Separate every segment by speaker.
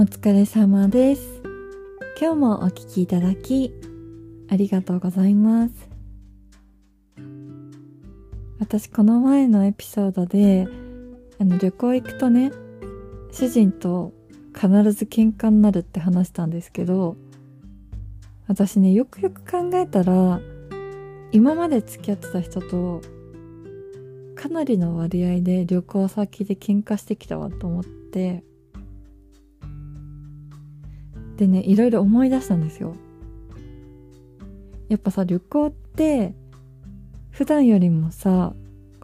Speaker 1: お疲れ様です。今日もお聞きいただき、ありがとうございます。私、この前のエピソードで、あの、旅行行くとね、主人と必ず喧嘩になるって話したんですけど、私ね、よくよく考えたら、今まで付き合ってた人と、かなりの割合で旅行先で喧嘩してきたわと思って、でね、いろいろ思い出したんですよ。やっぱさ、旅行って、普段よりもさ、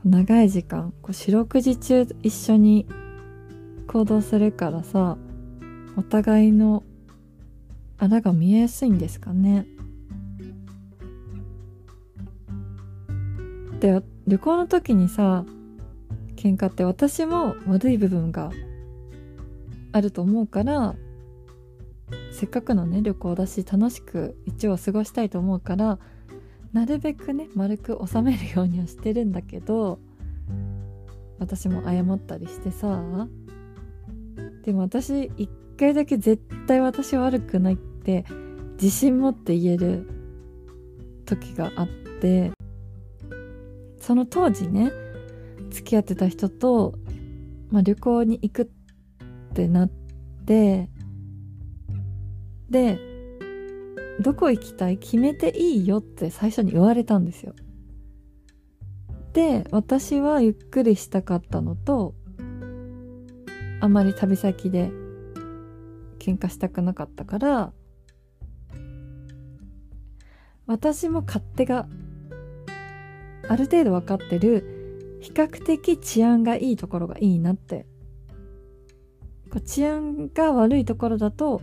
Speaker 1: 長い時間、こう四六時中一緒に行動するからさ、お互いのあらが見えやすいんですかね。で、旅行の時にさ、喧嘩って私も悪い部分があると思うから、せっかくのね旅行だし楽しく一応過ごしたいと思うからなるべくね丸く収めるようにはしてるんだけど私も謝ったりしてさでも私一回だけ絶対私悪くないって自信持って言える時があってその当時ね付き合ってた人と、まあ、旅行に行くってなってで、どこ行きたい？決めていいよって最初に言われたんですよ。で、私はゆっくりしたかったのと、あまり旅先で喧嘩したくなかったから、私も勝手がある程度分かってる比較的治安がいいところがいいなって。治安が悪いところだと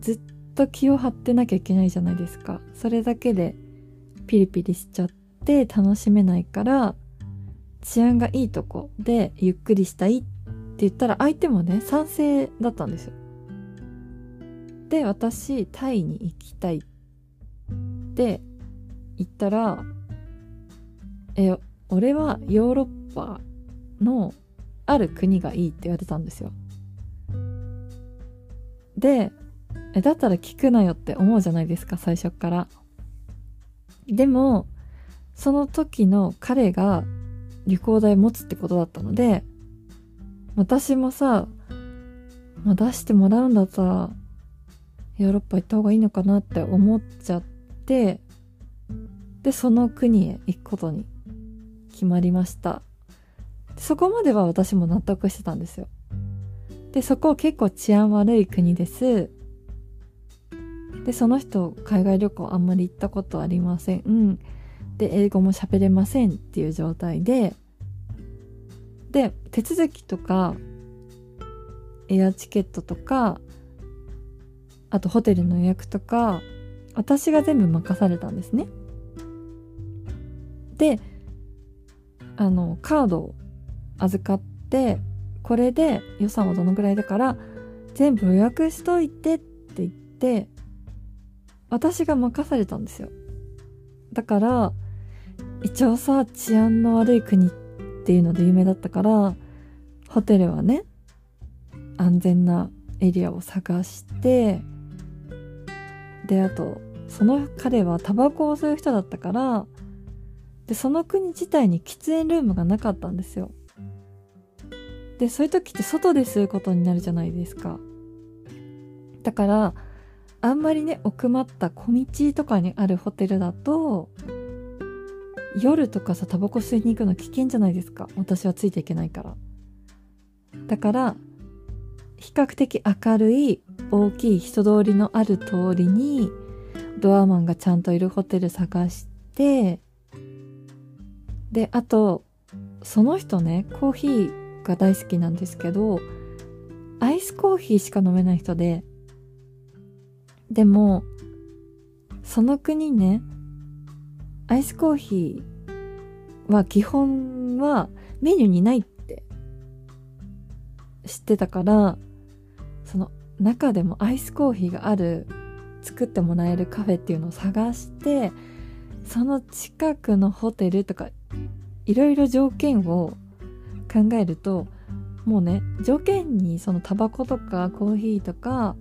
Speaker 1: ずっと気を張ってなきゃいけないじゃないですか。それだけでピリピリしちゃって楽しめないから、治安がいいとこでゆっくりしたいって言ったら相手もね、賛成だったんですよ。で、私、タイに行きたいって言ったら、え、俺はヨーロッパのある国がいいって言われたんですよ。で、え、だったら聞くなよって思うじゃないですか、最初から。でも、その時の彼が旅行代持つってことだったので、私もさ、まあ、出してもらうんだったら、ヨーロッパ行った方がいいのかなって思っちゃって、で、その国へ行くことに決まりました。そこまでは私も納得してたんですよ。で、そこ結構治安悪い国です。で、その人、海外旅行あんまり行ったことありません。うん。で、英語も喋れませんっていう状態で、で、手続きとか、エアチケットとか、あとホテルの予約とか、私が全部任されたんですね。で、あの、カードを預かって、これで予算はどのぐらいだから、全部予約しといてって言って、私が任されたんですよ。だから、一応さ、治安の悪い国っていうので有名だったから、ホテルはね、安全なエリアを探して、で、あと、その彼はタバコを吸う人だったから、で、その国自体に喫煙ルームがなかったんですよ。で、そういう時って外で吸うことになるじゃないですか。だから、あんまりね、奥まった小道とかにあるホテルだと、夜とかさ、タバコ吸いに行くの危険じゃないですか。私はついていけないから。だから、比較的明るい、大きい人通りのある通りに、ドアマンがちゃんといるホテル探して、で、あと、その人ね、コーヒーが大好きなんですけど、アイスコーヒーしか飲めない人で、でも、その国ね、アイスコーヒーは基本はメニューにないって知ってたから、その中でもアイスコーヒーがある作ってもらえるカフェっていうのを探して、その近くのホテルとかいろいろ条件を考えるともうね条件にそのタバコとかコーヒーとか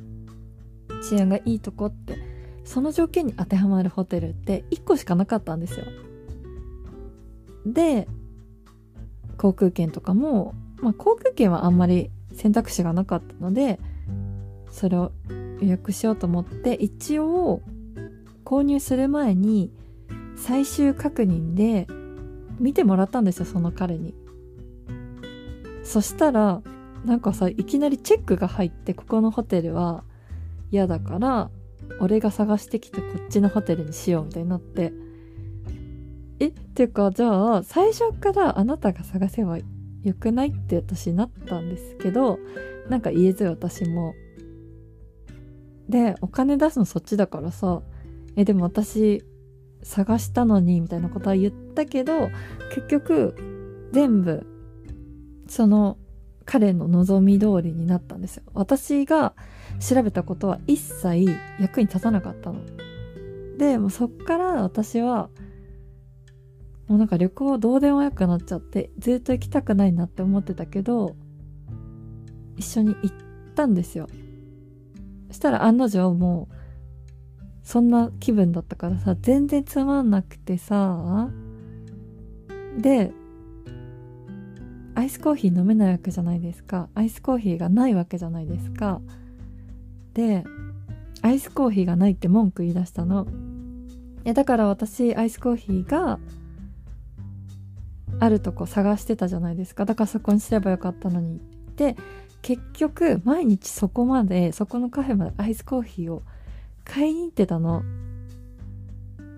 Speaker 1: 治安がいいとこってその条件に当てはまるホテルって1個しかなかったんですよ。で航空券とかも、まあ、航空券はあんまり選択肢がなかったのでそれを予約しようと思って一応購入する前に最終確認で見てもらったんですよその彼に。そしたらなんかさいきなりチェックが入ってここのホテルは嫌だから俺が探してきてこっちのホテルにしようみたいになって。えっていうかじゃあ最初からあなたが探せばよくないって私なったんですけどなんか言えず私も。でお金出すのそっちだからさえでも私探したのにみたいなことは言ったけど結局全部その彼の望み通りになったんですよ。私が調べたことは一切役に立たなかったの。でもうそっから私はもうなんか旅行どうでもよくなっちゃってずっと行きたくないなって思ってたけど一緒に行ったんですよ。したら案の定もうそんな気分だったからさ全然つまんなくてさでアイスコーヒー飲めないわけじゃないですか。アイスコーヒーがないわけじゃないですか。でアイスコーヒーがないって文句言い出したの。いやだから私アイスコーヒーがあるとこ探してたじゃないですか。だからそこにすればよかったのにで結局毎日そこまでそこのカフェまでアイスコーヒーを買いに行ってたの。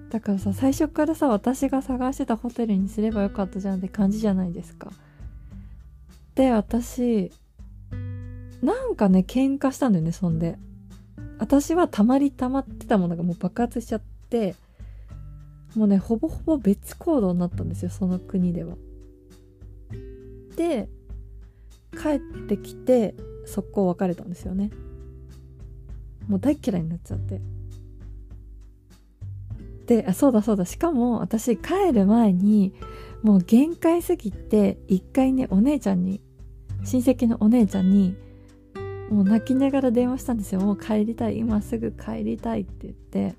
Speaker 1: だからさ最初からさ私が探してたホテルにすればよかったじゃんって感じじゃないですか。で私なんかね喧嘩したんだよねそんで。私はたまりたまってたものがもう爆発しちゃってもうねほぼほぼ別行動になったんですよその国では。で帰ってきて速攻別れたんですよね。もう大嫌いになっちゃって。であそうだそうだ。しかも私帰る前にもう限界すぎて一回ねお姉ちゃんに親戚のお姉ちゃんにもう泣きながら電話したんですよ。もう帰りたい。今すぐ帰りたいって言って。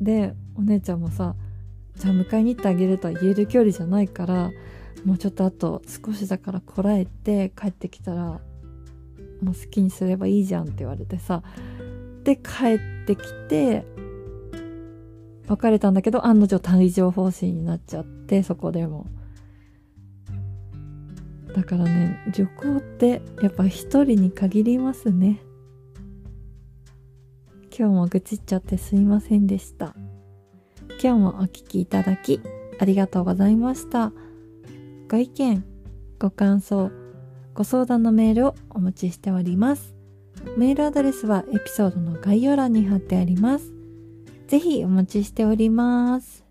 Speaker 1: でお姉ちゃんもさじゃあ迎えに行ってあげるとは言える距離じゃないからもうちょっとあと少しだからこらえて帰ってきたらもう好きにすればいいじゃんって言われてさ。で帰ってきて別れたんだけど案の定帯状疱疹になっちゃってそこでもだからね旅行ってやっぱ一人に限りますね今日も愚痴っちゃってすいませんでした今日もお聴きいただきありがとうございましたご意見ご感想ご相談のメールをお待ちしております。メールアドレスはエピソードの概要欄に貼ってあります。ぜひお待ちしております。